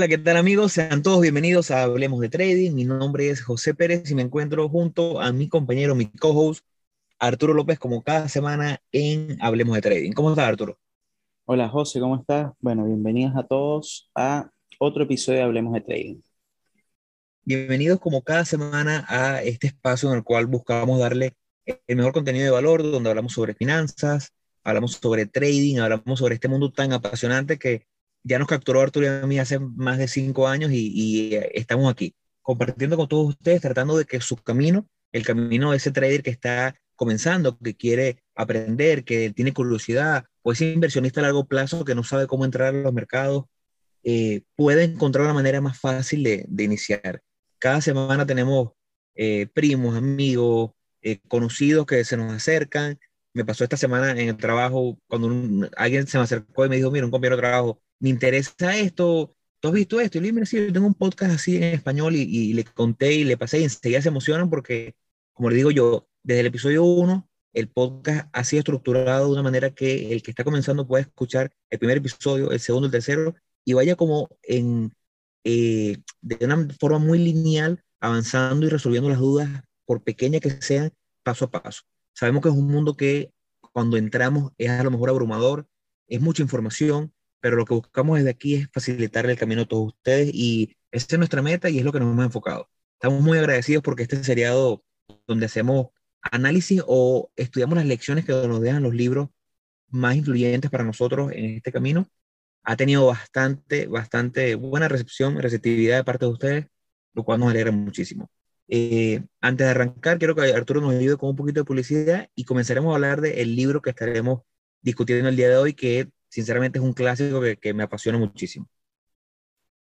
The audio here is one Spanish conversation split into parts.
Hola, ¿qué tal amigos? Sean todos bienvenidos a Hablemos de Trading. Mi nombre es José Pérez y me encuentro junto a mi compañero, mi co-host, Arturo López, como cada semana en Hablemos de Trading. ¿Cómo estás, Arturo? Hola, José, ¿cómo estás? Bueno, bienvenidos a todos a otro episodio de Hablemos de Trading. Bienvenidos como cada semana a este espacio en el cual buscamos darle el mejor contenido de valor, donde hablamos sobre finanzas, hablamos sobre trading, hablamos sobre este mundo tan apasionante que ya nos capturó Arturo y a mí hace más de cinco años y, eh, estamos aquí compartiendo con todos ustedes, tratando de que su camino, el camino de ese trader que está comenzando, que quiere aprender, que tiene curiosidad, o ese inversionista a largo plazo que no sabe cómo entrar a los mercados, eh, puede encontrar una manera más fácil de, iniciar. Cada semana tenemos eh, primos, amigos, conocidos que se nos acercan. Me pasó esta semana en el trabajo, cuando alguien se me acercó y me dijo, mira, un compañero de trabajo, me interesa esto, ¿tú has visto esto? Y le dije, sí, yo tengo un podcast así en español y, le conté y le pasé y enseguida se emocionan porque, como le digo yo, desde el episodio 1, el podcast ha sido estructurado de una manera que el que está comenzando puede escuchar el primer episodio, el segundo, el tercero, y vaya como en, eh, de una forma muy lineal, avanzando y resolviendo las dudas, por pequeñas que sean, paso a paso. Sabemos que es un mundo que cuando entramos es a lo mejor abrumador, es mucha información, pero lo que buscamos desde aquí es facilitar el camino a todos ustedes y esa es nuestra meta y es lo que nos hemos enfocado. Estamos muy agradecidos porque este seriado donde hacemos análisis o estudiamos las lecciones que nos dejan los libros más influyentes para nosotros en este camino, ha tenido bastante, bastante buena recepción, receptividad de parte de ustedes, lo cual nos alegra muchísimo. Eh, antes de arrancar, quiero que Arturo nos ayude con un poquito de publicidad y comenzaremos a hablar del libro que estaremos discutiendo el día de hoy, que sinceramente es un clásico que, me apasiona muchísimo.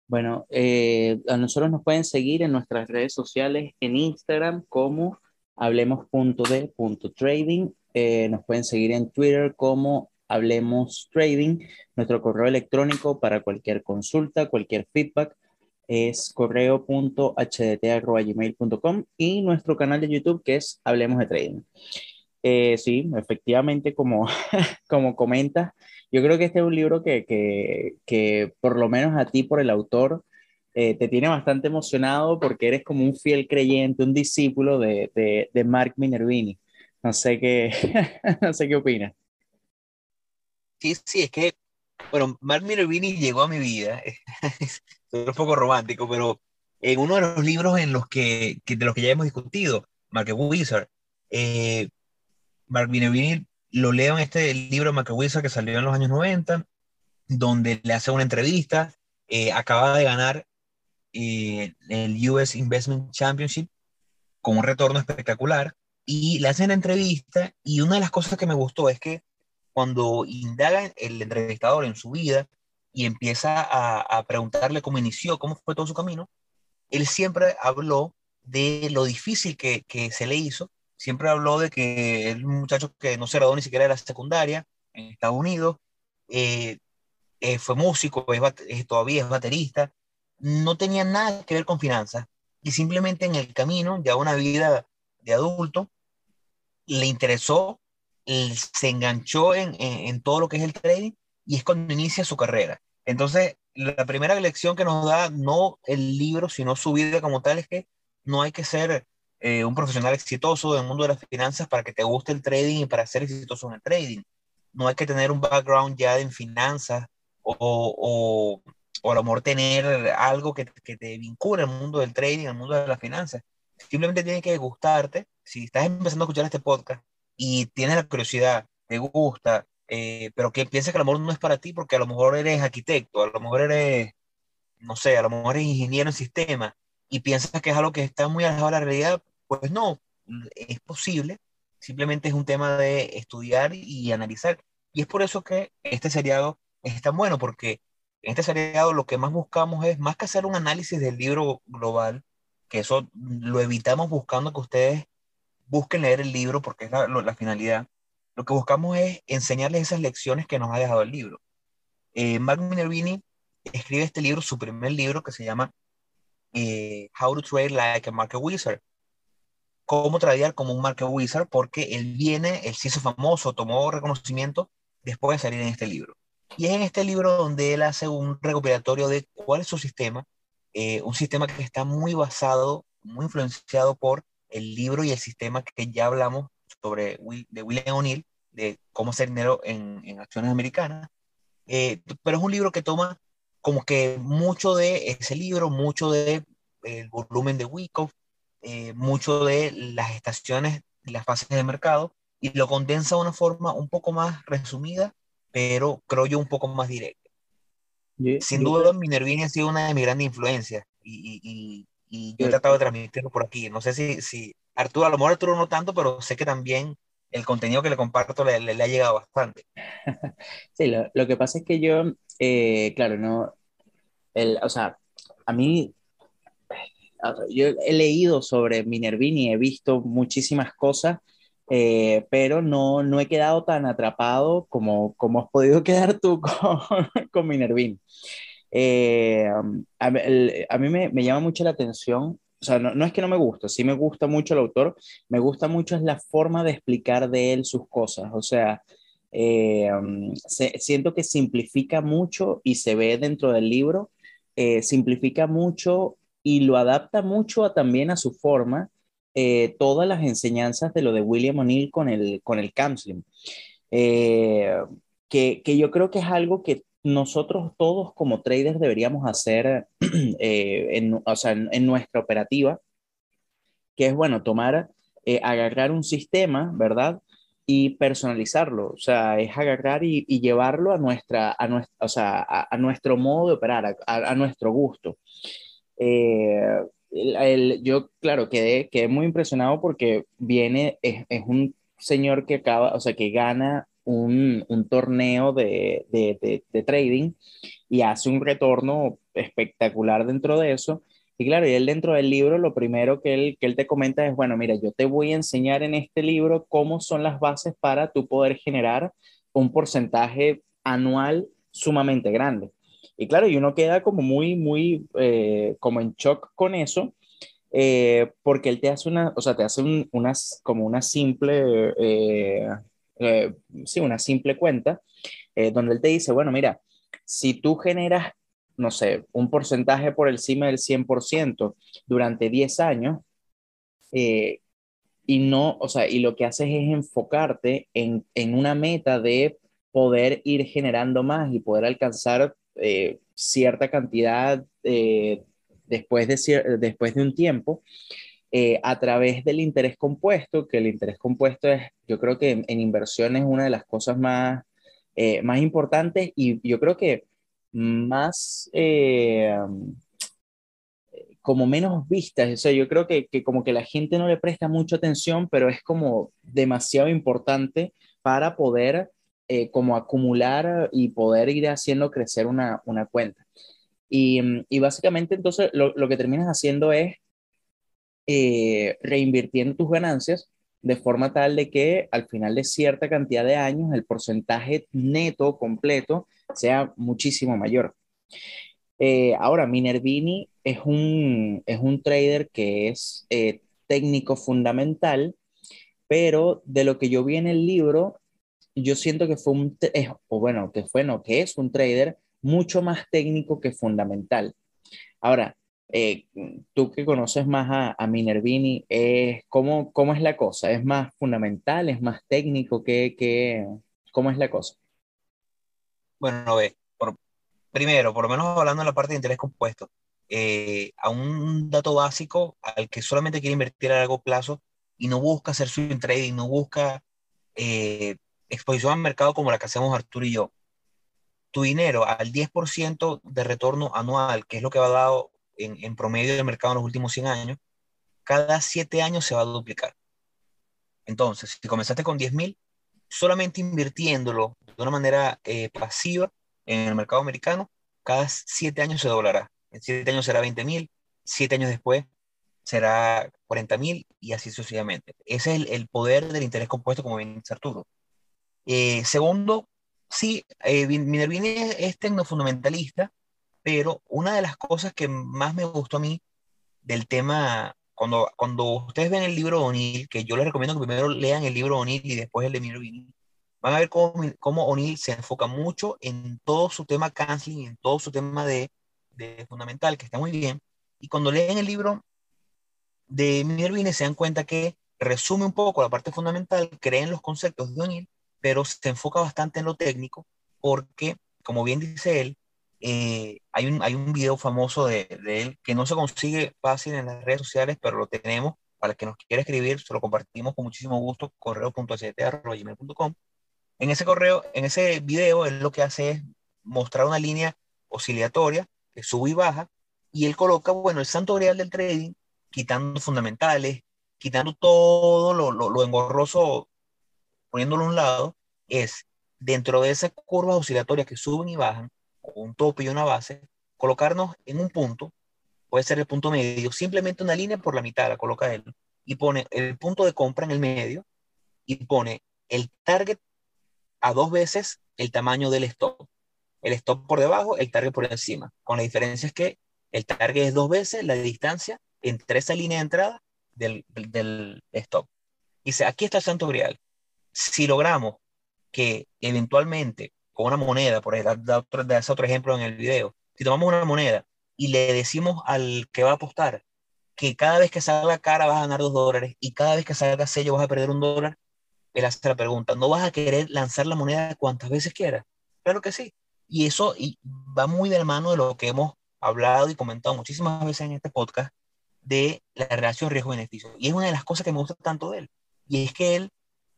Bueno, eh, a nosotros nos pueden seguir en nuestras redes sociales en Instagram como hablemos.de.trading. Eh, nos pueden seguir en Twitter como Hablemos Trading. Nuestro correo electrónico para cualquier consulta, cualquier feedback es correo.hdt.gmail.com y nuestro canal de YouTube que es Hablemos de Trading. Eh, sí, efectivamente, como, como yo creo que este es un libro que, que, que por lo menos a ti, por el autor, eh, te tiene bastante emocionado porque eres como un fiel creyente, un discípulo de, de, de Mark Minervini. No sé qué, no sé qué opinas. Sí, sí, es que, bueno, Mark Minervini llegó a mi vida, es un poco romántico, pero en uno de los libros en los que, de los que ya hemos discutido, Mark Wizard, eh, Mark Minervini lo leo en este libro de que salió en los años 90, donde le hace una entrevista, eh, acaba de ganar eh, el US Investment Championship con un retorno espectacular, y le hacen la entrevista, y una de las cosas que me gustó es que cuando indaga el entrevistador en su vida y empieza a, preguntarle cómo inició, cómo fue todo su camino, él siempre habló de lo difícil que se le hizo siempre habló de que es un muchacho que no se graduó ni siquiera de la secundaria en Estados Unidos, eh, eh, fue músico, es, todavía es baterista, no tenía nada que ver con finanzas y simplemente en el camino, ya una vida de adulto, le interesó, se enganchó en, en todo lo que es el trading y es cuando inicia su carrera. Entonces, la primera lección que nos da, no el libro, sino su vida como tal, es que no hay que ser eh, un profesional exitoso en el mundo de las finanzas para que te guste el trading y para ser exitoso en el trading. No hay que tener un background ya en finanzas o, o, o a lo mejor tener algo que, que te vincule al mundo del trading, al mundo de las finanzas. Simplemente tiene que gustarte. Si estás empezando a escuchar este podcast y tienes la curiosidad, te gusta, eh, pero que piensas que a lo mejor no es para ti porque a lo mejor eres arquitecto, a lo mejor eres, no sé, a lo mejor eres ingeniero en sistemas y piensas que es algo que está muy alejado de la realidad, pues no, es posible, simplemente es un tema de estudiar y analizar. Y es por eso que este seriado es tan bueno, porque en este seriado lo que más buscamos es, más que hacer un análisis del libro global, que eso lo evitamos buscando que ustedes busquen leer el libro porque es la, finalidad, lo que buscamos es enseñarles esas lecciones que nos ha dejado el libro. Eh, Mark Minervini escribe este libro, su primer libro, que se llama eh, How to Trade Like a Market Wizard. Cómo tradear como un Market Wizard, porque él viene, él se hizo famoso, tomó reconocimiento después de salir en este libro. Y es en este libro donde él hace un recopilatorio de cuál es su sistema, eh, un sistema que está muy basado, muy influenciado por el libro y el sistema que ya hablamos sobre de William O'Neill, de cómo hacer dinero en, en acciones americanas. Eh, pero es un libro que toma como que mucho de ese libro, mucho de el volumen de Wyckoff, eh, mucho de las estaciones, las fases de mercado, y lo condensa de una forma un poco más resumida, pero creo yo un poco más directa. Sin duda, Minervini ha sido una de mis grandes influencias y, y, y, yo he tratado de transmitirlo por aquí. No sé si, si Arturo, a lo mejor Arturo no tanto, pero sé que también el contenido que le comparto le, le, ha llegado bastante. Sí, lo, lo, que pasa es que yo, eh, claro, no, el, o sea, a mí yo he leído sobre Minervini, he visto muchísimas cosas, eh, pero no, no he quedado tan atrapado como, como has podido quedar tú con, con Minervini. Eh, a, a, mí me, me, llama mucho la atención, o sea, no, no, es que no me guste, sí me gusta mucho el autor, me gusta mucho es la forma de explicar de él sus cosas, o sea, eh, se, siento que simplifica mucho y se ve dentro del libro, eh, simplifica mucho y lo adapta mucho a, también a su forma eh, todas las enseñanzas de lo de William O'Neill con el, con el counseling. Eh, que, que, yo creo que es algo que nosotros todos como traders deberíamos hacer en, o sea, en, en, nuestra operativa, que es, bueno, tomar, agarrar un sistema, ¿verdad? Y personalizarlo, o sea, es agarrar y, y llevarlo a, nuestra, a, nuestra, o sea, a, a nuestro modo de operar, a, a nuestro gusto. Eh, el, el, yo, claro, quedé, quedé muy impresionado porque viene, es, es, un señor que acaba, o sea, que gana un, un torneo de, de, de, de, trading y hace un retorno espectacular dentro de eso. Y claro, y él dentro del libro, lo primero que él, que él te comenta es, bueno, mira, yo te voy a enseñar en este libro cómo son las bases para tú poder generar un porcentaje anual sumamente grande. Y claro, y uno queda como muy, muy, eh, como en shock con eso, eh, porque él te hace una, o sea, te hace un, unas, como una simple, eh, eh sí, una simple cuenta, eh, donde él te dice, bueno, mira, si tú generas, no sé, un porcentaje por encima del 100% durante 10 años, eh, y no, o sea, y lo que haces es enfocarte en, en una meta de poder ir generando más y poder alcanzar eh, cierta cantidad eh, después, de, después de un tiempo a través del interés compuesto, que el interés compuesto es, yo creo que en, en inversión es una de las cosas más, más importantes y yo creo que más como menos vistas, o sea, yo creo que, que como que la gente no le presta mucha atención, pero es como demasiado importante para poder eh, como acumular y poder ir haciendo crecer una, una cuenta. Y, y, básicamente entonces lo, lo, que terminas haciendo es eh, reinvirtiendo tus ganancias de forma tal de que al final de cierta cantidad de años el porcentaje neto completo sea muchísimo mayor. Eh, ahora, Minervini es un, es un trader que es eh, técnico fundamental, pero de lo que yo vi en el libro, yo siento que fue un, es, o bueno, que fue, no, que es un trader mucho más técnico que fundamental. Ahora, eh, tú que conoces más a, a Minervini, eh, ¿cómo, ¿cómo, es la cosa? ¿Es más fundamental? ¿Es más técnico? ¿Qué, qué, ¿Cómo es la cosa? Bueno, ve, por, primero, por lo menos hablando de la parte de interés compuesto, eh, a un dato básico al que solamente quiere invertir a largo plazo y no busca hacer swing trading, no busca eh, exposición al mercado como la que hacemos Arturo y yo, tu dinero al 10% de retorno anual, que es lo que va dado en, en, promedio del mercado en los últimos 100 años, cada 7 años se va a duplicar. Entonces, si comenzaste con 10 mil, solamente invirtiéndolo de una manera eh, pasiva en el mercado americano, cada 7 años se doblará. En 7 años será 20 mil, 7 años después será 40 mil y así sucesivamente. Ese es el, el, poder del interés compuesto, como bien dice Arturo. Eh, segundo, sí, eh, Minervini es, es tecnofundamentalista, pero una de las cosas que más me gustó a mí del tema, cuando, cuando ustedes ven el libro de O'Neill, que yo les recomiendo que primero lean el libro de O'Neill y después el de Minervini, van a ver cómo, cómo O'Neill se enfoca mucho en todo su tema canceling, en todo su tema de, de fundamental que está muy bien. Y cuando leen el libro de Minervini se dan cuenta que resume un poco la parte fundamental, creen los conceptos de O'Neill, pero se enfoca bastante en lo técnico porque, como bien dice él, eh, hay, un, hay un video famoso de, de, él que no se consigue fácil en las redes sociales, pero lo tenemos. Para el que nos quiera escribir, se lo compartimos con muchísimo gusto, correo.ht.com. En ese correo, en ese video, él lo que hace es mostrar una línea oscilatoria que sube y baja, y él coloca, bueno, el santo grial del trading, quitando fundamentales, quitando todo lo, lo, lo engorroso, poniéndolo a un lado, es dentro de esas curvas oscilatorias que suben y bajan, un tope y una base, colocarnos en un punto, puede ser el punto medio, simplemente una línea por la mitad la coloca él, y pone el punto de compra en el medio, y pone el target a dos veces el tamaño del stop. El stop por debajo, el target por encima. Con la diferencia es que el target es dos veces la distancia entre esa línea de entrada del, del, stop. Dice, aquí está el santo grial. Si logramos que eventualmente con una moneda, por ejemplo, da otro, da otro ejemplo en el video, si tomamos una moneda y le decimos al que va a apostar que cada vez que salga cara vas a ganar dos dólares y cada vez que salga sello vas a perder un dólar, él hace la pregunta, ¿no vas a querer lanzar la moneda cuantas veces quieras? Claro que sí. Y eso y va muy de la mano de lo que hemos hablado y comentado muchísimas veces en este podcast de la relación riesgo-beneficio. Y es una de las cosas que me gusta tanto de él. Y es que él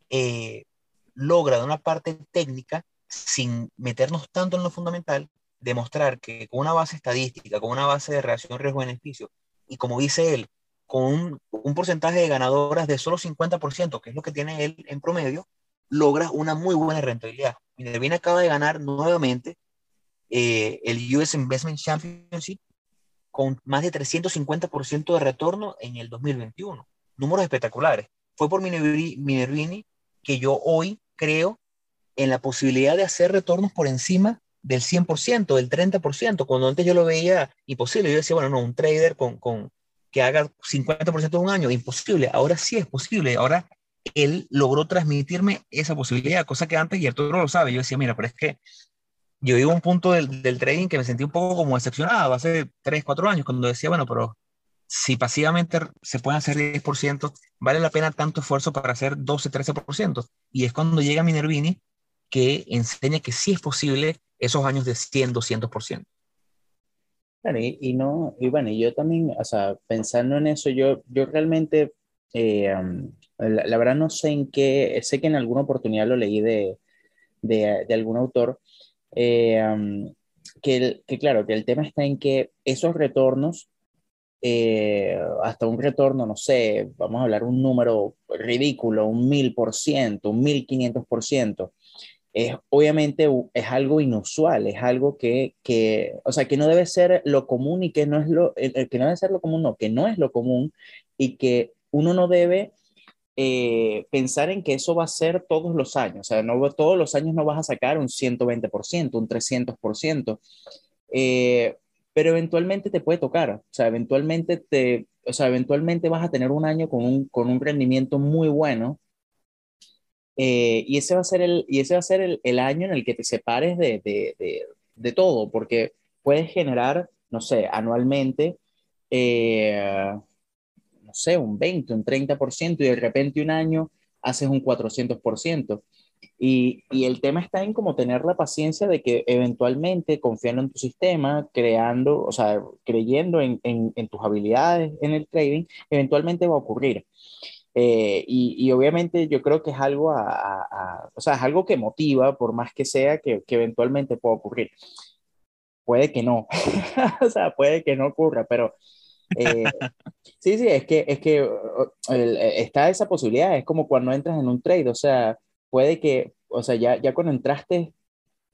eh, logra de una parte técnica sin meternos tanto en lo fundamental, demostrar que con una base estadística, con una base de relación riesgo-beneficio, y como dice él, con un, porcentaje de ganadoras de solo 50%, que es lo que tiene él en promedio, logra una muy buena rentabilidad. Minervini acaba de ganar nuevamente eh, el US Investment Championship con más de 350% de retorno en el 2021. Números espectaculares. Fue por Minervini que yo hoy creo en la posibilidad de hacer retornos por encima del 100%, del 30%, cuando antes yo lo veía imposible. Yo decía, bueno, no, un trader con, con que haga 50% de un año, imposible. Ahora sí es posible. Ahora él logró transmitirme esa posibilidad, cosa que antes, y Arturo lo sabe, yo decía, mira, pero es que yo iba a un punto del, del trading que me sentí un poco como decepcionado hace 3, 4 años, cuando decía, bueno, pero si pasivamente se pueden hacer 10%, vale la pena tanto esfuerzo para hacer 12, 13%. Y es cuando llega Minervini que enseña que sí es posible esos años de 100, 200%. Claro, y, y, no, y bueno, yo también, o sea, pensando en eso, yo, yo realmente, eh, um, la, la, verdad no sé en qué, sé que en alguna oportunidad lo leí de, de, de algún autor, eh, um, que, el, que claro, que el tema está en que esos retornos, eh, hasta un retorno, no sé, vamos a hablar un número ridículo, un mil por ciento, un mil quinientos por ciento, es obviamente es algo inusual, es algo que, que, o sea, que no debe ser lo común y que no es lo, que no debe ser lo común, no, que no es lo común y que uno no debe eh, pensar en que eso va a ser todos los años, o sea, no, todos los años no vas a sacar un 120%, un 300%, eh, pero eventualmente te puede tocar, o sea, eventualmente te, o sea, eventualmente vas a tener un año con un, con un rendimiento muy bueno eh, y ese va a ser, el, y ese va a ser el, el año en el que te separes de, de, de, todo, porque puedes generar, no sé, anualmente, eh, no sé, un 20, un 30%, y de repente un año haces un 400%. Y, y, el tema está en como tener la paciencia de que eventualmente, confiando en tu sistema, creando, o sea, creyendo en, en, en tus habilidades en el trading, eventualmente va a ocurrir. Eh, y, y, obviamente yo creo que es algo, a, a, a, o sea, es algo que motiva, por más que sea, que, que eventualmente pueda ocurrir. Puede que no, o sea, puede que no ocurra, pero eh, sí, sí, es que, es que el, está esa posibilidad, es como cuando entras en un trade, o sea, puede que, o sea, ya, ya cuando entraste,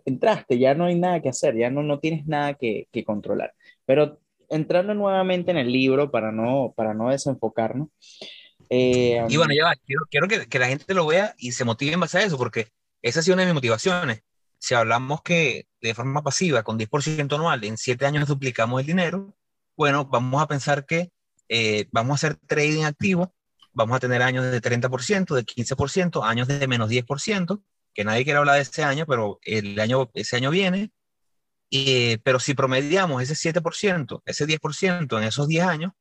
entraste, ya no hay nada que hacer, ya no, no tienes nada que, que controlar. Pero entrando nuevamente en el libro para no, para no desenfocarnos, eh, y bueno, ya va, quiero, quiero que, que, la gente lo vea y se motive en base a eso, porque esa ha sido una de mis motivaciones. Si hablamos que de forma pasiva, con 10% anual, en 7 años duplicamos el dinero, bueno, vamos a pensar que eh, vamos a hacer trading activo, vamos a tener años de 30%, de 15%, años de menos 10%, que nadie quiere hablar de ese año, pero el año, ese año viene, Eh, pero si promediamos ese 7%, ese 10% en esos 10 años,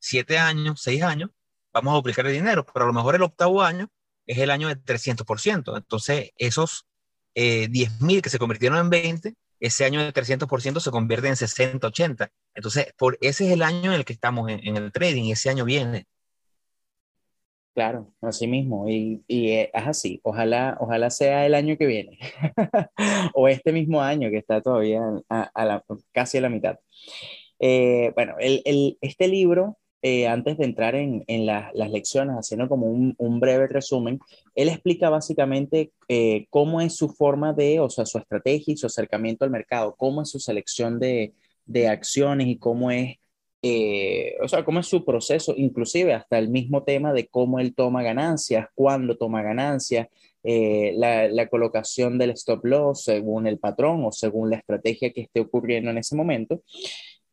7 años, 6 años, vamos a duplicar el dinero, pero a lo mejor el octavo año es el año de 300%. Entonces, esos eh, 10.000 que se convirtieron en 20, ese año de 300% se convierte en 60, 80. Entonces, por, ese es el año en el que estamos en, en el trading ese año viene. Claro, así mismo, y, y, es así, ojalá, ojalá sea el año que viene, o este mismo año que está todavía a, a la, casi a la mitad. Eh, bueno, el, el, este libro, eh, antes de entrar en, en la, las lecciones, haciendo como un, un, breve resumen, él explica básicamente eh, cómo es su forma de, o sea, su estrategia y su acercamiento al mercado, cómo es su selección de, de acciones y cómo es eh, o sea, cómo es su proceso, inclusive hasta el mismo tema de cómo él toma ganancias, cuándo toma ganancias, eh, la, la, colocación del stop loss según el patrón o según la estrategia que esté ocurriendo en ese momento.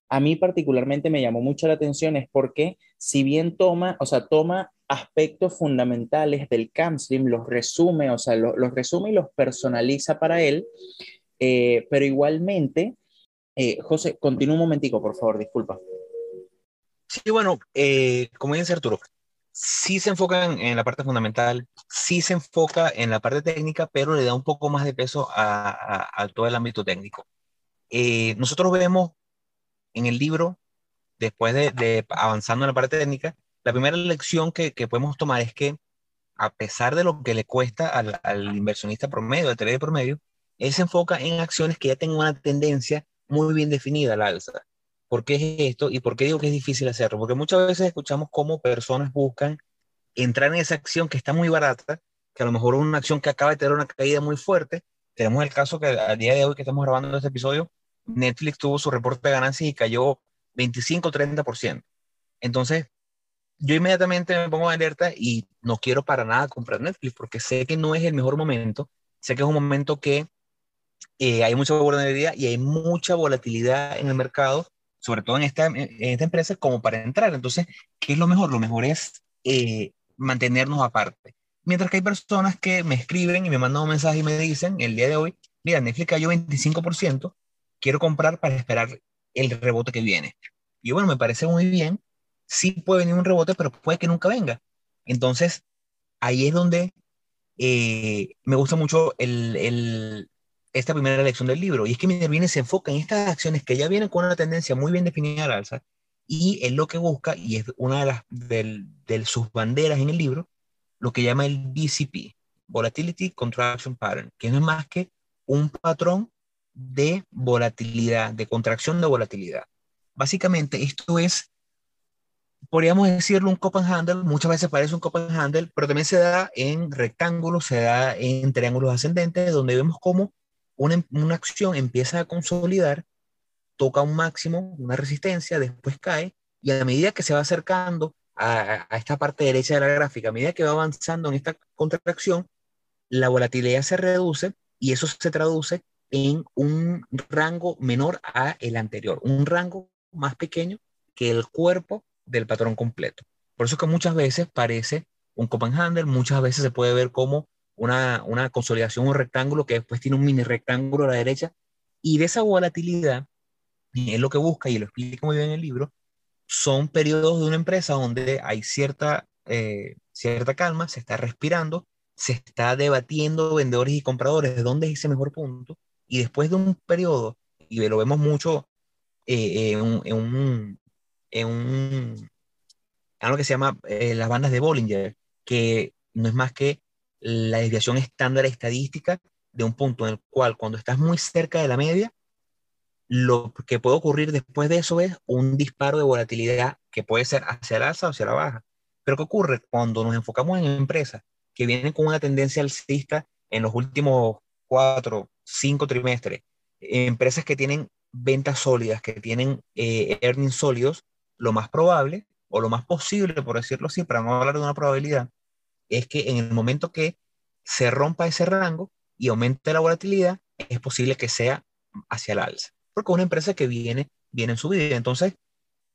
A mí particularmente me llamó mucho la atención es porque si bien toma, o sea, toma aspectos fundamentales del CAMSTREAM, los resume, o sea, lo, resume y los personaliza para él, eh, pero igualmente, eh, José, continúa un momentico, por favor, disculpa. Sí, bueno, eh, como dice Arturo, sí se enfoca en, la parte fundamental, sí se enfoca en la parte técnica, pero le da un poco más de peso a, a, a todo el ámbito técnico. Nosotros vemos en el libro, después de, avanzando en la parte técnica, la primera lección que, podemos tomar es que a pesar de lo que le cuesta al, inversionista promedio, al trader promedio, él se enfoca en acciones que ya tengan una tendencia muy bien definida al alza. ¿Por qué es esto? ¿Y por qué digo que es difícil hacerlo? Porque muchas veces escuchamos cómo personas buscan entrar en esa acción que está muy barata, que a lo mejor es una acción que acaba de tener una caída muy fuerte. Tenemos el caso que al día de hoy que estamos grabando este episodio, Netflix tuvo su reporte de ganancias y cayó 25-30%. Entonces, yo inmediatamente me pongo en alerta y no quiero para nada comprar Netflix porque sé que no es el mejor momento. Sé que es un momento que eh, hay mucha volatilidad y hay mucha volatilidad en el mercado sobre todo en esta, empresa, como para entrar. Entonces, ¿qué es lo mejor? Lo mejor es eh, mantenernos aparte. Mientras que hay personas que me escriben y me mandan un mensaje y me dicen el día de hoy, mira, Netflix cayó 25%, quiero comprar para esperar el rebote que viene. Y bueno, me parece muy bien, sí puede venir un rebote, pero puede que nunca venga. Entonces, ahí es donde eh, me gusta mucho el, el, esta primera lección del libro, y es que Minervini se enfoca en estas acciones que ya vienen con una tendencia muy bien definida al alza, y él lo que busca, y es una de, las, de sus banderas en el libro, lo que llama el BCP, Volatility Contraction Pattern, que no es más que un patrón de volatilidad, de contracción de volatilidad. Básicamente, esto es, podríamos decirlo, un and handle, muchas veces parece un and handle, pero también se da en rectángulos, se da en triángulos ascendentes, donde vemos cómo una, una acción empieza a consolidar, toca un máximo, una resistencia, después cae, y a medida que se va acercando a, a, esta parte derecha de la gráfica, a medida que va avanzando en esta contracción, la volatilidad se reduce y eso se traduce en un rango menor a el anterior, un rango más pequeño que el cuerpo del patrón completo. Por eso es que muchas veces parece un Copenhagen, muchas veces se puede ver como una, una consolidación, un rectángulo que después tiene un mini rectángulo a la derecha, y de esa volatilidad, es lo que busca, y lo explica muy bien en el libro, son periodos de una empresa donde hay cierta, eh, cierta calma, se está respirando, se está debatiendo vendedores y compradores de dónde es ese mejor punto, y después de un periodo, y lo vemos mucho eh, en, un, en, un, en un, algo que se llama eh, las bandas de Bollinger, que no es más que la desviación estándar estadística de un punto en el cual cuando estás muy cerca de la media, lo que puede ocurrir después de eso es un disparo de volatilidad que puede ser hacia el alza o hacia la baja. Pero ¿qué ocurre cuando nos enfocamos en empresas que vienen con una tendencia alcista en los últimos cuatro, cinco trimestres? Empresas que tienen ventas sólidas, que tienen eh, earnings sólidos, lo más probable o lo más posible, por decirlo así, para no hablar de una probabilidad, es que en el momento que se rompa ese rango y aumente la volatilidad, es posible que sea hacia el alza. Porque una empresa que viene, viene en su vida. Entonces,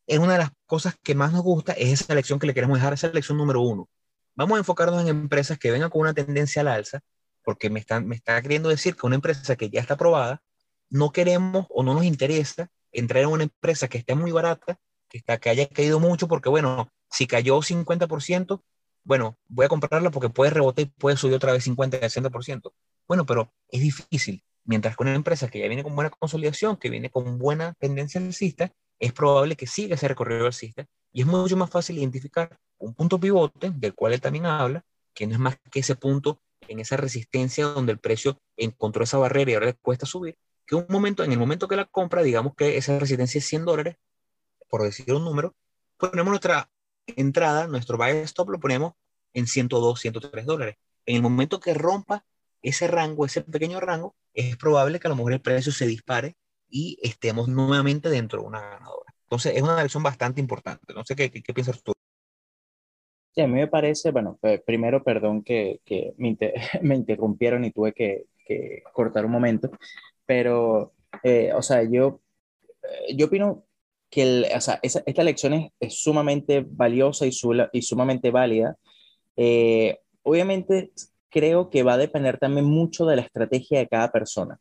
es una de las cosas que más nos gusta, es esa lección que le queremos dejar, esa lección número uno. Vamos a enfocarnos en empresas que vengan con una tendencia al alza, porque me, están, me está queriendo decir que una empresa que ya está aprobada no queremos o no nos interesa entrar en una empresa que esté muy barata, que, está, que haya caído mucho, porque bueno, si cayó 50%, bueno, voy a comprarla porque puede rebotar y puede subir otra vez 50, 60%. Bueno, pero es difícil. Mientras que una empresa que ya viene con buena consolidación, que viene con buena tendencia alcista, es probable que siga ese recorrido alcista y es mucho más fácil identificar un punto pivote, del cual él también habla, que no es más que ese punto en esa resistencia donde el precio encontró esa barrera y ahora le cuesta subir, que un momento, en el momento que la compra, digamos que esa resistencia es 100 dólares, por decir un número, ponemos nuestra entrada, nuestro buy stop lo ponemos en 102, 103 dólares. En el momento que rompa ese rango, ese pequeño rango, es probable que a lo mejor el precio se dispare y estemos nuevamente dentro de una ganadora. Entonces, es una lección bastante importante. No sé qué, qué, piensas tú. Sí, a mí me parece, bueno, primero, perdón que, que me, me, interrumpieron y tuve que, que, cortar un momento, pero, eh, o sea, yo, eh, yo opino que el, o sea, esa, esta lección es, es, sumamente valiosa y, y sumamente válida. Eh, obviamente, creo que va a depender también mucho de la estrategia de cada persona.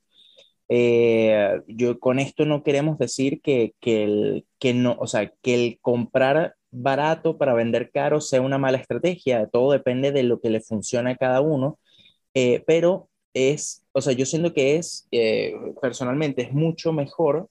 Yo con esto no queremos decir que, que, el, que no, o sea, que el comprar barato para vender caro sea una mala estrategia. Todo depende de lo que le funciona a cada uno. Eh, pero es, o sea, yo siento que es, eh, personalmente, es mucho mejor,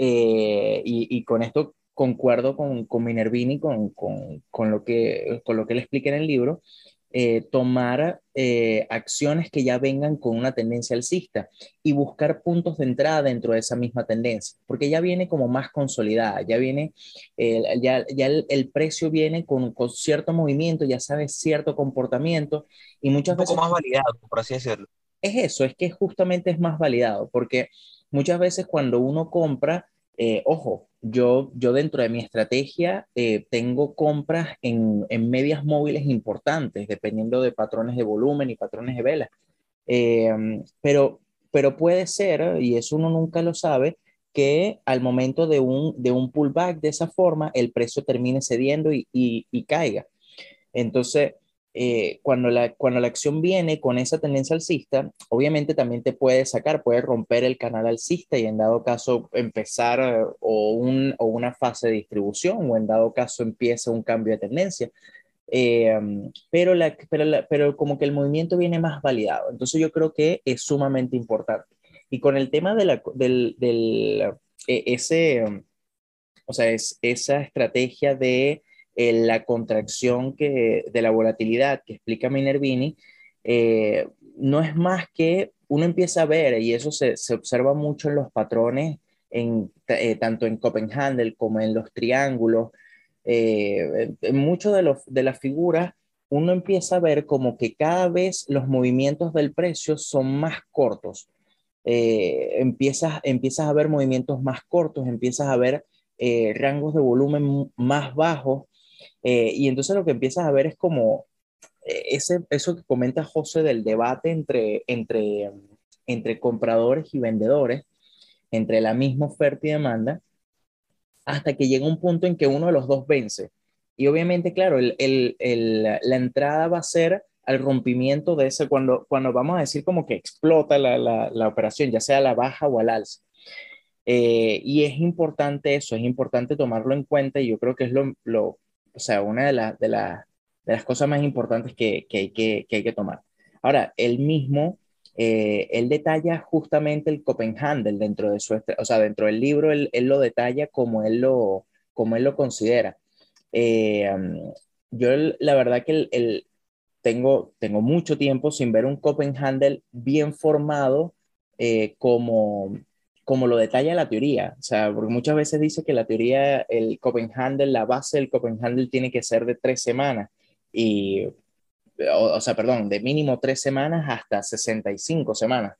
y, y, con esto concuerdo con, con Minervini, con, con, con, lo que, con lo que él explica en el libro, eh, tomar eh, acciones que ya vengan con una tendencia alcista y buscar puntos de entrada dentro de esa misma tendencia, porque ya viene como más consolidada, ya viene, ya, ya el, precio viene con, con, cierto movimiento, ya sabes cierto comportamiento y muchas veces... Un poco más validado, por así decirlo. Es eso, es que justamente es más validado, porque muchas veces cuando uno compra, eh, ojo, yo, yo dentro de mi estrategia eh, tengo compras en, en, medias móviles importantes, dependiendo de patrones de volumen y patrones de vela. Eh, pero, pero puede ser, y eso uno nunca lo sabe, que al momento de un, de un pullback de esa forma, el precio termine cediendo y, y, y caiga. Entonces, eh, cuando, la, cuando la acción viene con esa tendencia alcista, obviamente también te puede sacar, puede romper el canal alcista y en dado caso empezar eh, o, un, o una fase de distribución o en dado caso empieza un cambio de tendencia. Eh, pero, la, pero, pero como que el movimiento viene más validado. Entonces yo creo que es sumamente importante. Y con el tema de la, del, del ese, o sea, es esa estrategia de la contracción que, de la volatilidad que explica Minervini, eh, no es más que uno empieza a ver, y eso se, se observa mucho en los patrones, en, eh, tanto en Copenhagen como en los triángulos, eh, en muchas de, los, de las figuras, uno empieza a ver como que cada vez los movimientos del precio son más cortos. empiezas, empiezas a ver movimientos más cortos, empiezas a ver rangos de volumen más bajos eh, y entonces lo que empiezas a ver es como eh, ese, eso que comenta José del debate entre, entre, entre compradores y vendedores, entre la misma oferta y demanda, hasta que llega un punto en que uno de los dos vence. Y obviamente, claro, el, el, la entrada va a ser al rompimiento de ese, cuando, cuando vamos a decir como que explota la, la, la operación, ya sea a la baja o al alza. Eh, y es importante eso, es importante tomarlo en cuenta y yo creo que es lo, lo o sea, una de, de, de las cosas más importantes que, que, hay que, que, hay que tomar. Ahora, él mismo, eh, él detalla justamente el Copenhagen dentro de su, o sea, dentro del libro, él, él lo detalla como él lo, como él lo considera. Eh, yo la verdad que el, tengo, tengo mucho tiempo sin ver un Copenhagen bien formado eh, como, como lo detalla la teoría. O sea, porque muchas veces dice que la teoría, el Copenhagen, la base del Copenhagen tiene que ser de tres semanas. Y, o, sea, perdón, de mínimo tres semanas hasta 65 semanas.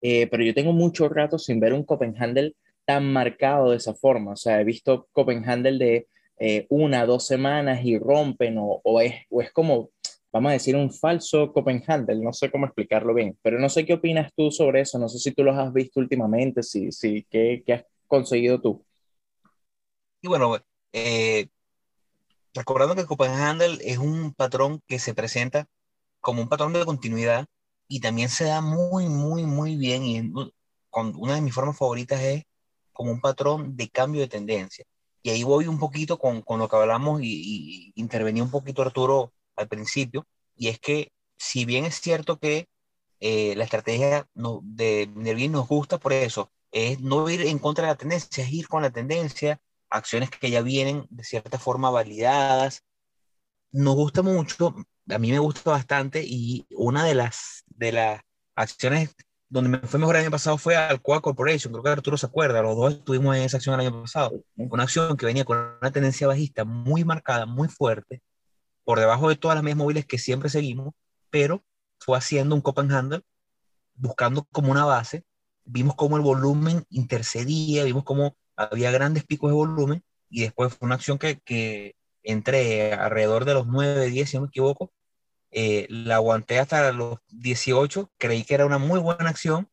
Eh, pero yo tengo mucho rato sin ver un Copenhagen tan marcado de esa forma. O sea, he visto Copenhagen de eh, una, dos semanas y rompen, o, o, es, o es como vamos a decir, un falso Copenhagen, no sé cómo explicarlo bien, pero no sé qué opinas tú sobre eso, no sé si tú los has visto últimamente, si, si, ¿qué, qué has conseguido tú? Y bueno, eh, recordando que Copenhagen es un patrón que se presenta como un patrón de continuidad y también se da muy, muy, muy bien y con, una de mis formas favoritas es como un patrón de cambio de tendencia. Y ahí voy un poquito con, con lo que hablamos y, y intervení un poquito Arturo al principio, y es que si bien es cierto que eh, la estrategia no, de Nervin nos gusta por eso, es no ir en contra de la tendencia, es ir con la tendencia, acciones que ya vienen de cierta forma validadas. Nos gusta mucho, a mí me gusta bastante y una de las, de las acciones donde me fue mejor el año pasado fue Alcoa Corporation, creo que Arturo se acuerda, los dos estuvimos en esa acción el año pasado, una acción que venía con una tendencia bajista muy marcada, muy fuerte, por debajo de todas las medias móviles que siempre seguimos, pero fue haciendo un Copenhagen buscando como una base, vimos cómo el volumen intercedía, vimos cómo había grandes picos de volumen y después fue una acción que, que entre alrededor de los 9, 10, si no me equivoco, eh, la aguanté hasta los 18, creí que era una muy buena acción,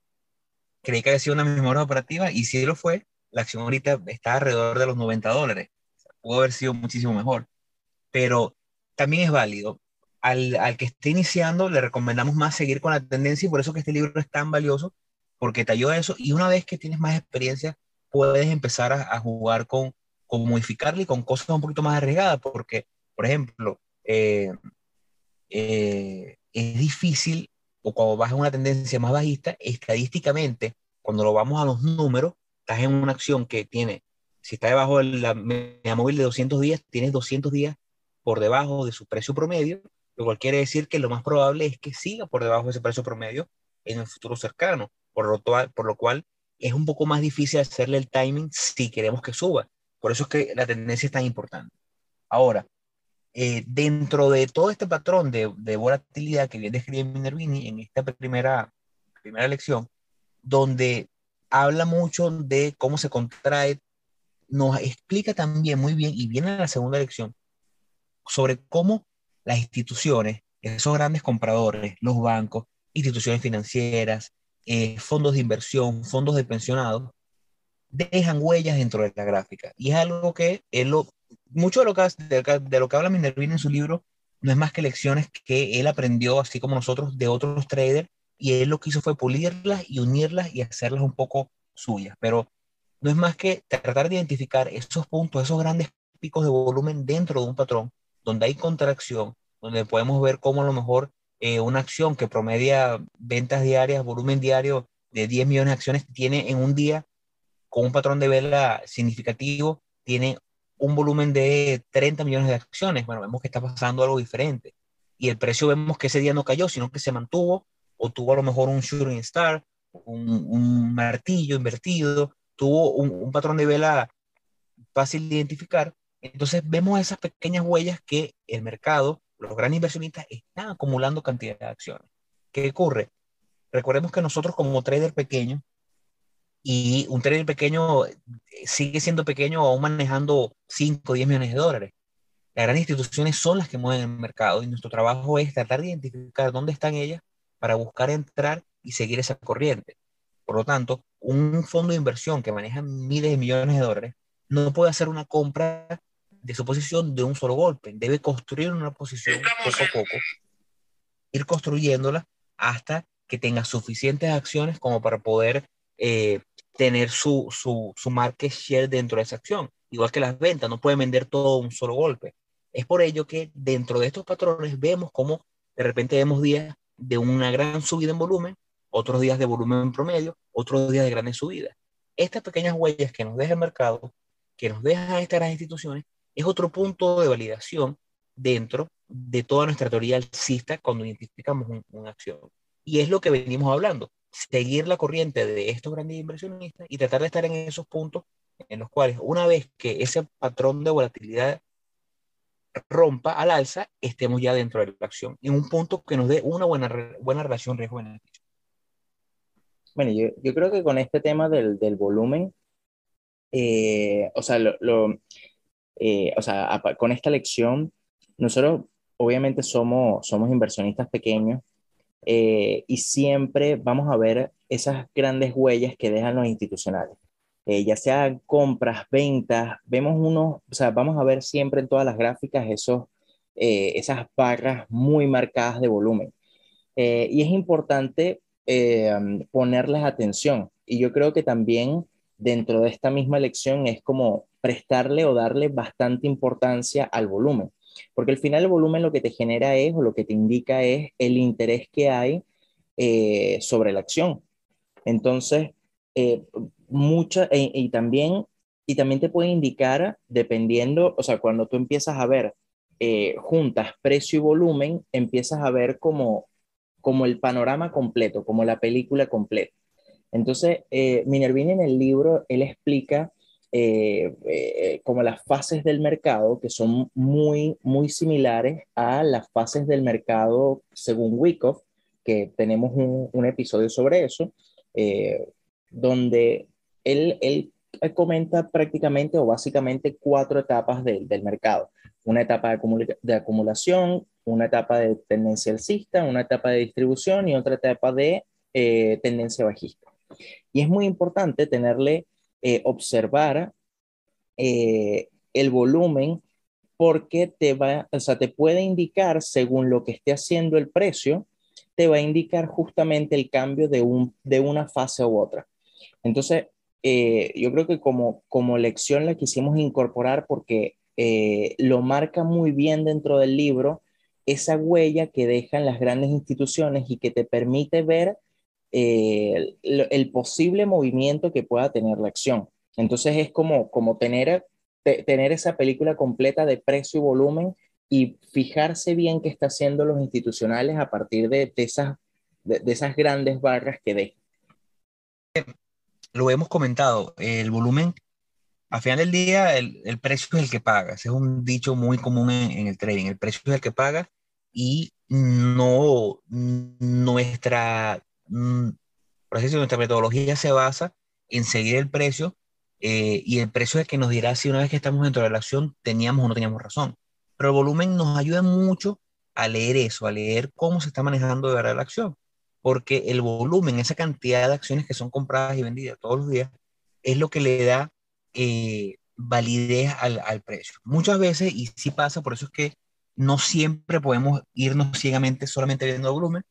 creí que había sido una mejor operativa y si lo fue, la acción ahorita está alrededor de los 90 dólares, pudo haber sido muchísimo mejor, pero también es válido. Al, al, que esté iniciando le recomendamos más seguir con la tendencia y por eso que este libro es tan valioso, porque te a eso y una vez que tienes más experiencia, puedes empezar a, a jugar con, con modificarle y con cosas un poquito más arriesgadas, porque, por ejemplo, eh, eh, es difícil, o cuando vas en una tendencia más bajista, estadísticamente, cuando lo vamos a los números, estás en una acción que tiene, si está debajo de la media móvil de 200 días, tienes 200 días por debajo de su precio promedio, lo cual quiere decir que lo más probable es que siga por debajo de ese precio promedio en el futuro cercano, por lo, cual es un poco más difícil hacerle el timing si queremos que suba. Por eso es que la tendencia es tan importante. Ahora, eh, dentro de todo este patrón de, de volatilidad que bien describe Minervini en esta primera, primera lección, donde habla mucho de cómo se contrae, nos explica también muy bien, y viene en la segunda lección, sobre cómo las instituciones, esos grandes compradores, los bancos, instituciones financieras, eh, fondos de inversión, fondos de pensionados, dejan huellas dentro de la gráfica. Y es algo que él lo, mucho de lo que, de, lo que habla Minervini en su libro no es más que lecciones que él aprendió, así como nosotros, de otros traders, y él lo que hizo fue pulirlas y unirlas y hacerlas un poco suyas. Pero no es más que tratar de identificar esos puntos, esos grandes picos de volumen dentro de un patrón, donde hay contracción, donde podemos ver cómo a lo mejor eh, una acción que promedia ventas diarias, volumen diario de 10 millones de acciones, tiene en un día, con un patrón de vela significativo, tiene un volumen de 30 millones de acciones. Bueno, vemos que está pasando algo diferente. Y el precio vemos que ese día no cayó, sino que se mantuvo, o tuvo a lo mejor un shooting star, un, martillo invertido, tuvo un patrón de vela fácil de identificar. Entonces vemos esas pequeñas huellas que el mercado los grandes inversionistas están acumulando cantidad de acciones. ¿Qué ocurre? Recordemos que nosotros como trader pequeño, y un trader pequeño eh, sigue siendo pequeño aún manejando 5 o 10 millones de dólares. Las grandes instituciones son las que mueven el mercado y nuestro trabajo es tratar de identificar dónde están ellas para buscar entrar y seguir esa corriente. Por lo tanto, un fondo de inversión que maneja miles de millones de dólares no puede hacer una compra de su posición de un solo golpe. Debe construir una posición poco a poco, ir construyéndola hasta que tenga suficientes acciones como para poder eh, tener su, su, su market share dentro de esa acción. Igual que las ventas, no puede vender todo un solo golpe. Es por ello que dentro de estos patrones vemos como de repente vemos días de una gran subida en volumen, otros días de volumen promedio, otros días de grandes subidas. Estas pequeñas huellas que nos deja el mercado, que nos dejan estas instituciones, es otro punto de validación dentro de toda nuestra teoría alcista cuando identificamos una acción. Y es lo que venimos hablando, seguir la corriente de estos grandes inversionistas y tratar de estar en esos puntos en los cuales una vez que ese patrón de volatilidad rompa al alza, estemos ya dentro de la acción, en un punto que nos dé una buena, buena relación riesgo-beneficio. Bueno, yo, yo, creo que con este tema del, del volumen, eh, o sea, lo, lo, eh, o sea, con esta lección, nosotros obviamente somos, somos inversionistas pequeños eh, y siempre vamos a ver esas grandes huellas que dejan los institucionales. Eh, ya sean compras, ventas, vemos uno, o sea, vamos a ver siempre en todas las gráficas esos, esas barras muy marcadas de volumen. y es importante ponerles atención y yo creo que también dentro de esta misma lección es como prestarle o darle bastante importancia al volumen, porque al final el volumen lo que te genera es o lo que te indica es el interés que hay eh, sobre la acción. Entonces, eh, mucha, e, y, también, y también te puede indicar, dependiendo, o sea, cuando tú empiezas a ver eh, juntas precio y volumen, empiezas a ver como, como el panorama completo, como la película completa. Entonces, eh, Minervini en el libro, él explica eh, eh, como las fases del mercado que son muy, muy similares a las fases del mercado según Wyckoff, que tenemos un, un episodio sobre eso, donde él, él, comenta prácticamente o básicamente cuatro etapas del mercado. Una etapa de, de, acumulación, una etapa de tendencia alcista, una etapa de distribución y otra etapa de tendencia bajista. Y es muy importante tenerle, eh, observar eh, el volumen porque te va, o sea, te puede indicar según lo que esté haciendo el precio, te va a indicar justamente el cambio de, un, de una fase u otra. Entonces, eh, yo creo que como, como lección la quisimos incorporar porque lo marca muy bien dentro del libro esa huella que dejan las grandes instituciones y que te permite ver eh, el, posible movimiento que pueda tener la acción. Entonces es como, como tener, tener esa película completa de precio y volumen y fijarse bien qué está haciendo los institucionales a partir de, esas, de, esas grandes barras que dejan. Lo hemos comentado, el volumen, al final del día, el, el precio es el que paga. Ese es un dicho muy común en, en, el trading. El precio es el que paga y no nuestra Mm, por así nuestra metodología se basa en seguir el precio eh, y el precio es que nos dirá si una vez que estamos dentro de la acción teníamos o no teníamos razón. Pero el volumen nos ayuda mucho a leer eso, a leer cómo se está manejando de verdad la acción. Porque el volumen, esa cantidad de acciones que son compradas y vendidas todos los días, es lo que le da eh, validez al, al, precio. Muchas veces, y sí pasa, por eso es que no siempre podemos irnos ciegamente solamente viendo el volumen,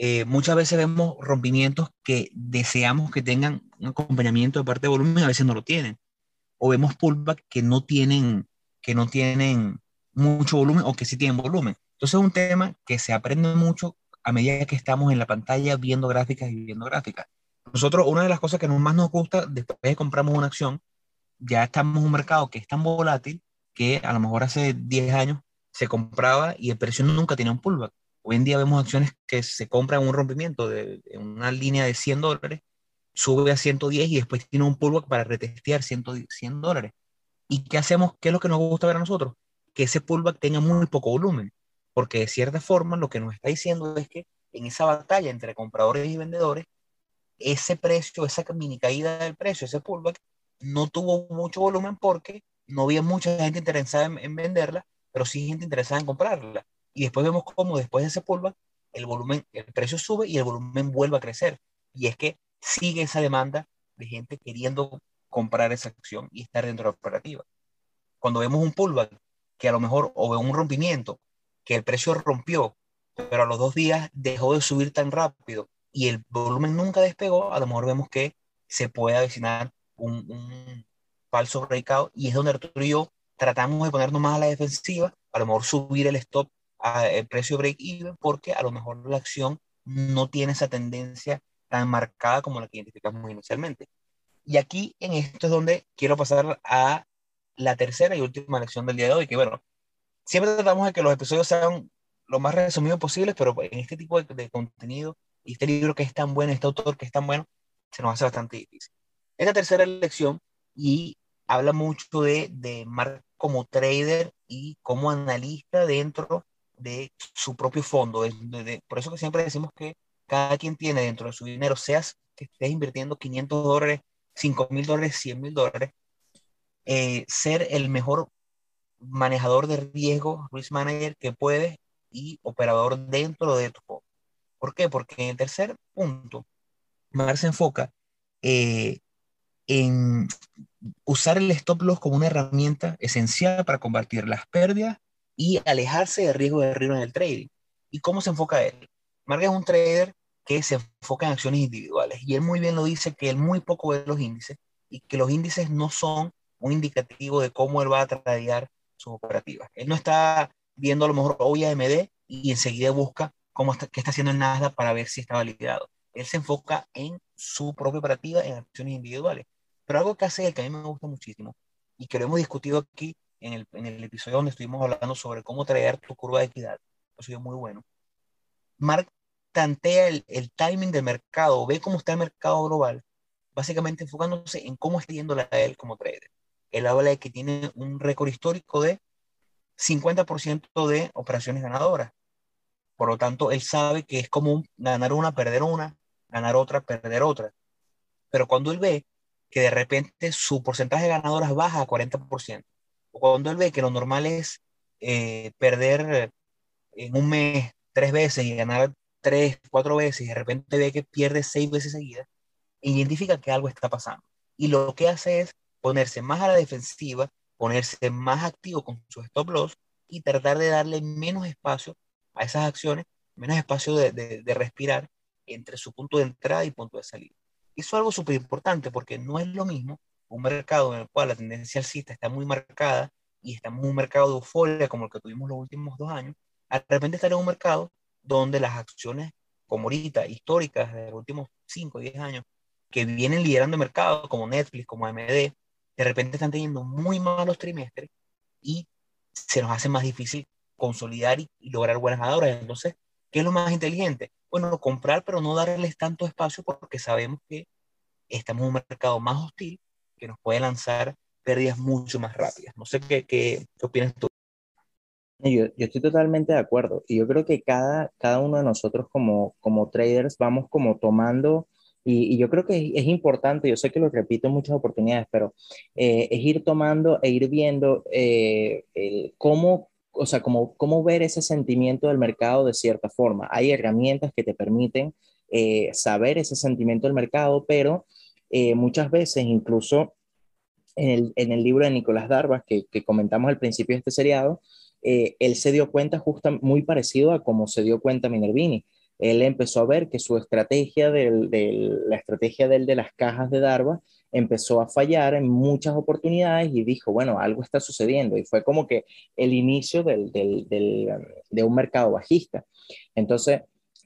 eh, muchas veces vemos rompimientos que deseamos que tengan un acompañamiento de parte de volumen, a veces no lo tienen. O vemos pullback que no tienen, que no tienen mucho volumen o que sí tienen volumen. Entonces es un tema que se aprende mucho a medida que estamos en la pantalla viendo gráficas y viendo gráficas. Nosotros, una de las cosas que más nos gusta después de compramos una acción, ya estamos en un mercado que es tan volátil que a lo mejor hace 10 años se compraba y el precio nunca tenía un pullback. Hoy en día vemos acciones que se compran un rompimiento de, una línea de 100 dólares, sube a 110 y después tiene un pullback para retestear 100, 100 dólares. ¿Y qué hacemos? ¿Qué es lo que nos gusta ver a nosotros? Que ese pullback tenga muy poco volumen, porque de cierta forma lo que nos está diciendo es que en esa batalla entre compradores y vendedores, ese precio, esa mini caída del precio, ese pullback, no tuvo mucho volumen porque no había mucha gente interesada en, en venderla, pero sí gente interesada en comprarla y después vemos cómo después de ese pullback el volumen, el precio sube y el volumen vuelve a crecer. Y es que sigue esa demanda de gente queriendo comprar esa acción y estar dentro de la operativa. Cuando vemos un pullback que a lo mejor o un rompimiento, que el precio rompió, pero a los dos días dejó de subir tan rápido y el volumen nunca despegó, a lo mejor vemos que se puede avecinar un, un falso breakout y es donde Arturo y yo tratamos de ponernos más a la defensiva, a lo mejor subir el stop el precio break-even porque a lo mejor la acción no tiene esa tendencia tan marcada como la que identificamos inicialmente. Y aquí en esto es donde quiero pasar a la tercera y última lección del día de hoy, que bueno, siempre tratamos de que los episodios sean lo más resumidos posibles, pero en este tipo de, contenido y este libro que es tan bueno, este autor que es tan bueno, se nos hace bastante difícil. Esta tercera lección y habla mucho de, de Mark como trader y como analista dentro de su propio fondo. por eso que siempre decimos que cada quien tiene dentro de su dinero, seas que estés invirtiendo 500 dólares, 5 mil dólares, 100 mil dólares, eh, ser el mejor manejador de riesgo, risk manager que puedes y operador dentro de tu fondo. ¿Por qué? Porque en el tercer punto, Mar se enfoca eh, en usar el stop loss como una herramienta esencial para combatir las pérdidas y alejarse del riesgo de riesgo en el trading. ¿Y cómo se enfoca él? Mark es un trader que se enfoca en acciones individuales. Y él muy bien lo dice que él muy poco ve los índices y que los índices no son un indicativo de cómo él va a tradear sus operativas. Él no está viendo a lo mejor hoy AMD y enseguida busca cómo está, qué está haciendo el Nasdaq para ver si está validado. Él se enfoca en su propia operativa en acciones individuales. Pero algo que hace él que a mí me gusta muchísimo y que lo hemos discutido aquí en el, en el episodio donde estuvimos hablando sobre cómo traer tu curva de equidad, eso es muy bueno. Mark tantea el, el timing del mercado, ve cómo está el mercado global, básicamente enfocándose en cómo está yendo la él como trader. Él habla de que tiene un récord histórico de 50% de operaciones ganadoras. Por lo tanto, él sabe que es común ganar una, perder una, ganar otra, perder otra. Pero cuando él ve que de repente su porcentaje de ganadoras baja a 40%, o cuando él ve que lo normal es eh, perder en un mes tres veces y ganar tres, cuatro veces, y de repente ve que pierde seis veces seguidas, identifica que algo está pasando. Y lo que hace es ponerse más a la defensiva, ponerse más activo con sus stop loss y tratar de darle menos espacio a esas acciones, menos espacio de, de, respirar entre su punto de entrada y punto de salida. Eso es algo súper importante porque no es lo mismo un mercado en el cual la tendencia alcista está muy marcada y en un mercado de euforia como el que tuvimos los últimos dos años, de repente estar en un mercado donde las acciones como ahorita, históricas de los últimos 5 o 10 años, que vienen liderando el mercado, como Netflix, como AMD, de repente están teniendo muy malos trimestres y se nos hace más difícil consolidar y, lograr buenas ganadoras. Entonces, ¿qué es lo más inteligente? Bueno, comprar, pero no darles tanto espacio porque sabemos que estamos en un mercado más hostil que nos puede lanzar pérdidas mucho más rápidas. No sé qué, qué, qué opinas tú. Yo, yo, estoy totalmente de acuerdo. Y yo creo que cada, cada uno de nosotros como, como traders vamos como tomando, y, y yo creo que es, importante, yo sé que lo repito en muchas oportunidades, pero eh, es ir tomando e ir viendo eh, el, cómo, o sea, cómo, cómo ver ese sentimiento del mercado de cierta forma. Hay herramientas que te permiten eh, saber ese sentimiento del mercado, pero muchas veces incluso en el, en el libro de Nicolás Darvas, que, que comentamos al principio de este seriado, eh, él se dio cuenta justo muy parecido a como se dio cuenta Minervini. Él empezó a ver que su estrategia, del, la estrategia del, de las cajas de Darva empezó a fallar en muchas oportunidades y dijo, bueno, algo está sucediendo. Y fue como que el inicio del, de un mercado bajista. Entonces,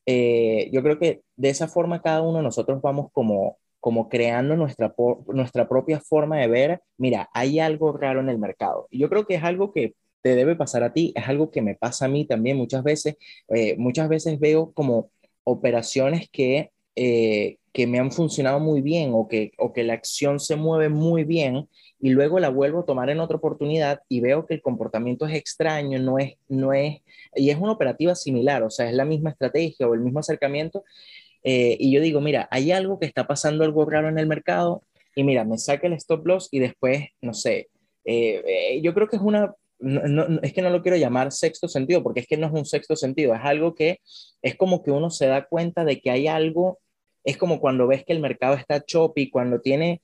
eh, yo creo que de esa forma cada uno de nosotros vamos como, como creando nuestra, nuestra propia forma de ver, mira, hay algo raro en el mercado. Y yo creo que es algo que te debe pasar a ti, es algo que me pasa a mí también muchas veces. Eh, muchas veces veo como operaciones que, eh, que me han funcionado muy bien o que, o que la acción se mueve muy bien y luego la vuelvo a tomar en otra oportunidad y veo que el comportamiento es extraño, no es, no es, y es una operativa similar, o sea, es la misma estrategia o el mismo acercamiento. Eh, y yo digo, mira, hay algo que está pasando algo raro en el mercado y mira, me saca el stop loss y después, no sé, yo creo que es una no, es que no lo quiero llamar sexto sentido, porque es que no es un sexto sentido, es algo que es como que uno se da cuenta de que hay algo, es como cuando ves que el mercado está choppy, cuando tiene,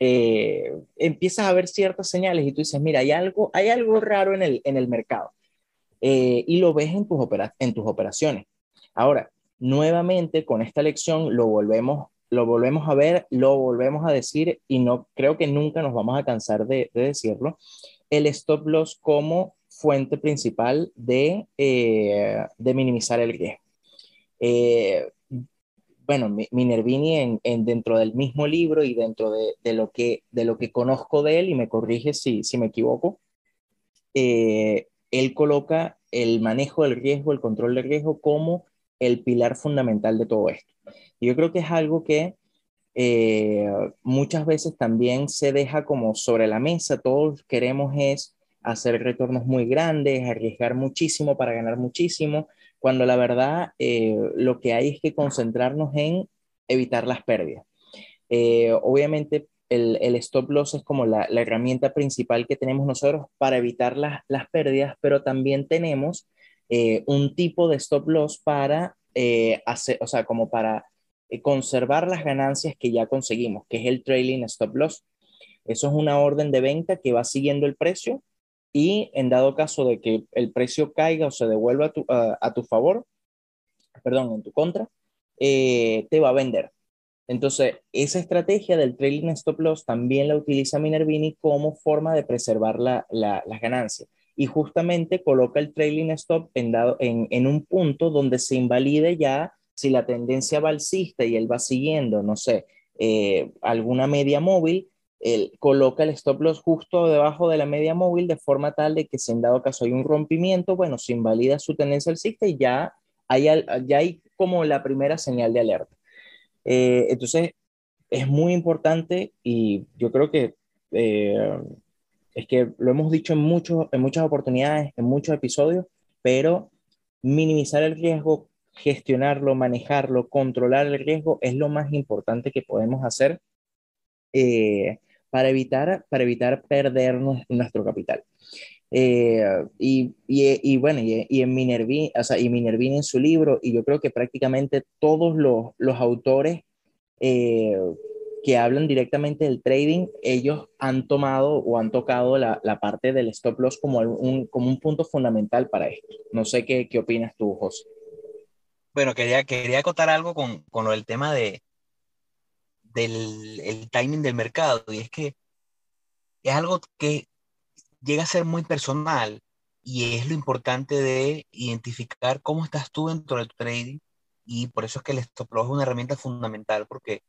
eh, empiezas a ver ciertas señales y tú dices, mira, hay algo, hay algo raro en el, en el mercado. Eh, y lo ves en tus, en tus operaciones. Ahora, nuevamente con esta lección lo volvemos, lo volvemos a ver, lo volvemos a decir y no creo que nunca nos vamos a cansar de, de decirlo el stop loss como fuente principal de, eh, de minimizar el riesgo. Eh, bueno, Minervini en, dentro del mismo libro y dentro de, lo que, de lo que conozco de él, y me corrige si, si me equivoco, eh, él coloca el manejo del riesgo, el control del riesgo como el pilar fundamental de todo esto. Yo creo que es algo que eh, muchas veces también se deja como sobre la mesa, todos queremos es hacer retornos muy grandes, arriesgar muchísimo para ganar muchísimo, cuando la verdad eh, lo que hay es que concentrarnos en evitar las pérdidas. Eh, obviamente el, el, stop loss es como la, la, herramienta principal que tenemos nosotros para evitar las, las pérdidas, pero también tenemos un tipo de stop loss para hacer, o sea, como para eh, conservar las ganancias que ya conseguimos, que es el trailing stop loss. Eso es una orden de venta que va siguiendo el precio y en dado caso de que el precio caiga o se devuelva a tu, a, tu favor, perdón, en tu contra, eh, te va a vender. Entonces, esa estrategia del trailing stop loss también la utiliza Minervini como forma de preservar la, las ganancias. Y justamente coloca el trailing stop en, dado, en, en un punto donde se invalide ya si la tendencia va alcista y él va siguiendo, no sé, eh, alguna media móvil, él coloca el stop loss justo debajo de la media móvil de forma tal de que si en dado caso hay un rompimiento, bueno, se invalida su tendencia alcista y ya hay, ya hay como la primera señal de alerta. Eh, entonces, es muy importante y yo creo que eh, es que lo hemos dicho en, muchos, en muchas oportunidades, en muchos episodios, pero minimizar el riesgo, gestionarlo, manejarlo, controlar el riesgo es lo más importante que podemos hacer eh, para, evitar, para evitar perder nuestro capital. y, y, y, bueno, y, y en Minervini, o sea, y Minervini en su libro, y yo creo que prácticamente todos los, los autores eh, que hablan directamente del trading, ellos han tomado o han tocado la, la parte del stop loss como un, como un punto fundamental para esto. No sé qué, qué opinas tú, José. Bueno, quería, quería acotar algo con, con lo del tema de, del el timing del mercado, y es que es algo que llega a ser muy personal y es lo importante de identificar cómo estás tú dentro del trading y por eso es que el stop loss es una herramienta fundamental porque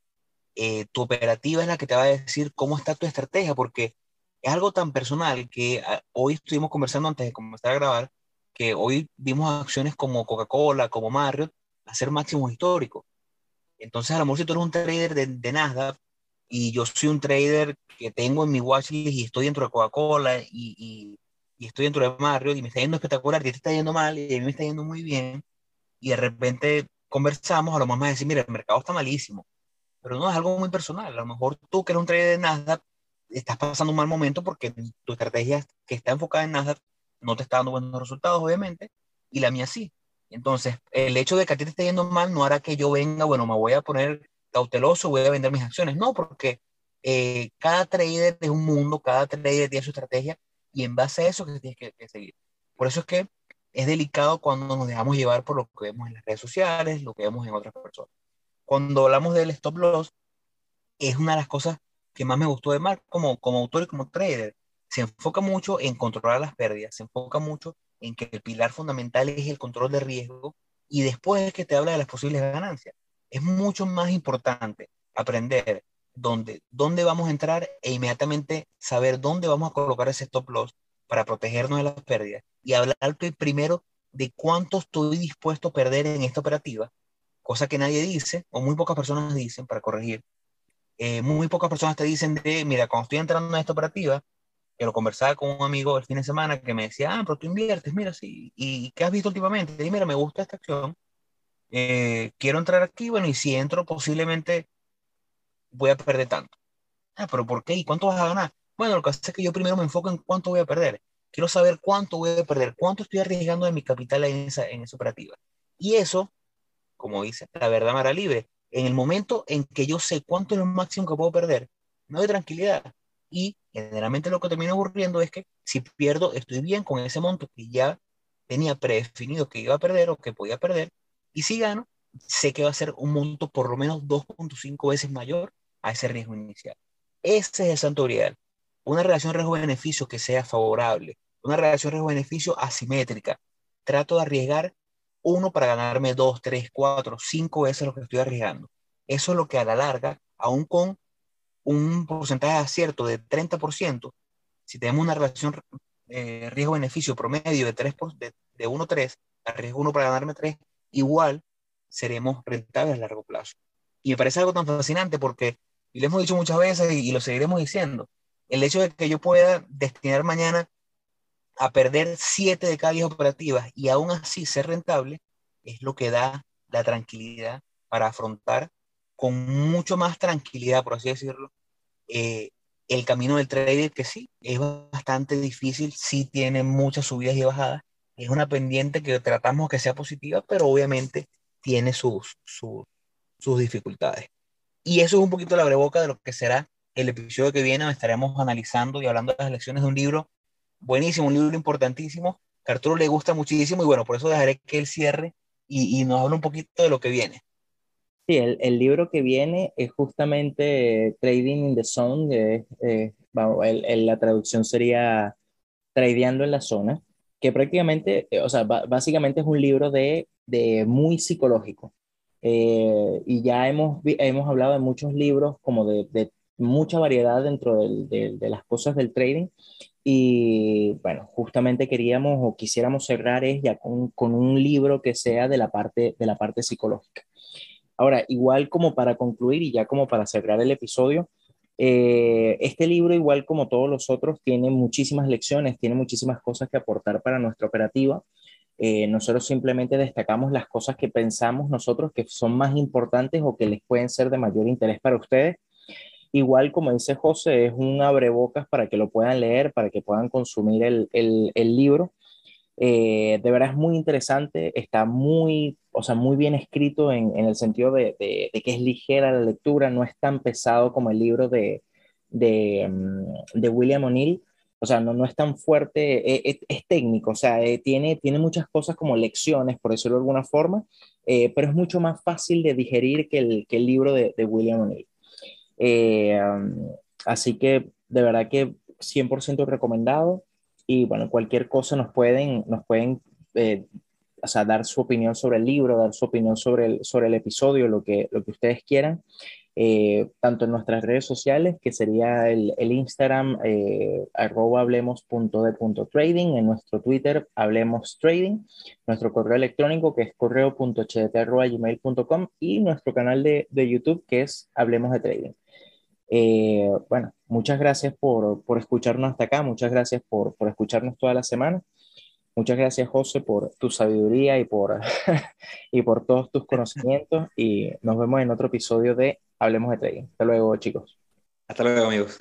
eh, tu operativa es la que te va a decir cómo está tu estrategia porque es algo tan personal que ah, hoy estuvimos conversando antes de comenzar a grabar que hoy vimos acciones como Coca-Cola, como Marriott hacer máximos históricos. Entonces, a lo mejor si tú eres un trader de, de Nasdaq y yo soy un trader que tengo en mi watchlist y estoy dentro de Coca-Cola y, estoy dentro de Marriott y me está yendo espectacular y te está yendo mal y a mí me está yendo muy bien y de repente conversamos, a lo mejor me decir, mira, el mercado está malísimo, pero no es algo muy personal. A lo mejor tú que eres un trader de Nasdaq, estás pasando un mal momento porque tu estrategia que está enfocada en Nasdaq no te está dando buenos resultados, obviamente, y la mía sí. Entonces, el hecho de que a ti te esté yendo mal no hará que yo venga, bueno, me voy a poner cauteloso, voy a vender mis acciones. No, porque eh, cada trader es un mundo, cada trader tiene su estrategia y en base a eso que tienes que, que seguir. Por eso es que es delicado cuando nos dejamos llevar por lo que vemos en las redes sociales, lo que vemos en otras personas. Cuando hablamos del stop loss, es una de las cosas que más me gustó de Mark como, como autor y como trader. Se enfoca mucho en controlar las pérdidas, se enfoca mucho en que el pilar fundamental es el control de riesgo y después es que te habla de las posibles ganancias. Es mucho más importante aprender dónde, dónde vamos a entrar e inmediatamente saber dónde vamos a colocar ese stop loss para protegernos de las pérdidas y hablar primero de cuánto estoy dispuesto a perder en esta operativa, cosa que nadie dice o muy pocas personas dicen para corregir. Eh, muy pocas personas te dicen de, mira, cuando estoy entrando en esta operativa, que lo conversaba con un amigo el fin de semana que me decía, ah, pero tú inviertes, mira, sí, ¿y qué has visto últimamente? Y mira, me gusta esta acción, eh, quiero entrar aquí, bueno, y si entro posiblemente voy a perder tanto. Ah, pero ¿por qué? ¿Y cuánto vas a ganar? Bueno, lo que hace es que yo primero me enfoco en cuánto voy a perder. Quiero saber cuánto voy a perder, cuánto estoy arriesgando de mi capital en esa, en esa operativa. Y eso, como dice, la verdad me hará libre. En el momento en que yo sé cuánto es lo máximo que puedo perder, me doy tranquilidad. Y generalmente lo que termina ocurriendo es que si pierdo, estoy bien con ese monto que ya tenía predefinido que iba a perder o que podía perder. Y si gano, sé que va a ser un monto por lo menos 2.5 veces mayor a ese riesgo inicial. Ese es el santo grial una relación riesgo-beneficio que sea favorable, una relación riesgo-beneficio asimétrica. Trato de arriesgar uno para ganarme dos, tres, cuatro, cinco veces lo que estoy arriesgando. Eso es lo que a la larga, aún con un porcentaje de acierto de 30%, si tenemos una relación eh, riesgo-beneficio promedio de, 3 de, de 1 3, arriesgo uno para ganarme 3, igual seremos rentables a largo plazo. Y me parece algo tan fascinante porque, y lo hemos dicho muchas veces y lo seguiremos diciendo, el hecho de que yo pueda destinar mañana a perder 7 de cada 10 operativas y aún así ser rentable, es lo que da la tranquilidad para afrontar con mucho más tranquilidad, por así decirlo, eh, el camino del trader, que sí, es bastante difícil, sí tiene muchas subidas y bajadas, es una pendiente que tratamos que sea positiva, pero obviamente tiene sus, sus, dificultades. Y eso es un poquito la breboca de lo que será el episodio que viene estaremos analizando y hablando de las lecciones de un libro buenísimo, un libro importantísimo, que a Arturo le gusta muchísimo y bueno, por eso dejaré que él cierre y, y nos hable un poquito de lo que viene. Sí, el, el, libro que viene es justamente Trading in the Zone, eh, la traducción sería Tradeando en la Zona, que prácticamente, eh, o sea, básicamente es un libro de, de muy psicológico. Eh, y ya hemos, hemos hablado de muchos libros como de, de mucha variedad dentro de, de las cosas del trading. Y bueno, justamente queríamos o quisiéramos cerrar es ya con, con, un libro que sea de la parte, de la parte psicológica. Ahora, igual como para concluir y ya como para cerrar el episodio, eh, este libro, igual como todos los otros, tiene muchísimas lecciones, tiene muchísimas cosas que aportar para nuestra operativa. Eh, nosotros simplemente destacamos las cosas que pensamos nosotros que son más importantes o que les pueden ser de mayor interés para ustedes. Igual, como dice José, es un abrebocas para que lo puedan leer, para que puedan consumir el, el, el libro. Eh, de verdad es muy interesante, está muy, o sea, muy bien escrito en, en el sentido de, de, que es ligera la lectura, no es tan pesado como el libro de, de, mm, de William O'Neill, o sea, no, no es tan fuerte, es, eh, eh, es técnico, o sea, tiene, tiene muchas cosas como lecciones, por decirlo de alguna forma, pero es mucho más fácil de digerir que el, que el libro de, de William O'Neill. Mm, así que de verdad que 100% recomendado. Y bueno, cualquier cosa nos pueden, nos pueden eh, o sea, dar su opinión sobre el libro, dar su opinión sobre el, sobre el episodio, lo que, lo que ustedes quieran, eh, tanto en nuestras redes sociales, que sería el, el Instagram, eh, arroba hablemos.de.trading, en nuestro Twitter, hablemos trading, nuestro correo electrónico, que es correo.cht.gmail.com y nuestro canal de, de YouTube, que es Hablemos de Trading. Eh, bueno, muchas gracias por, por, escucharnos hasta acá, muchas gracias por, por, escucharnos toda la semana. Muchas gracias, José, por tu sabiduría y por, y por todos tus conocimientos. Y nos vemos en otro episodio de Hablemos de Trading. Hasta luego, chicos. Hasta luego, amigos.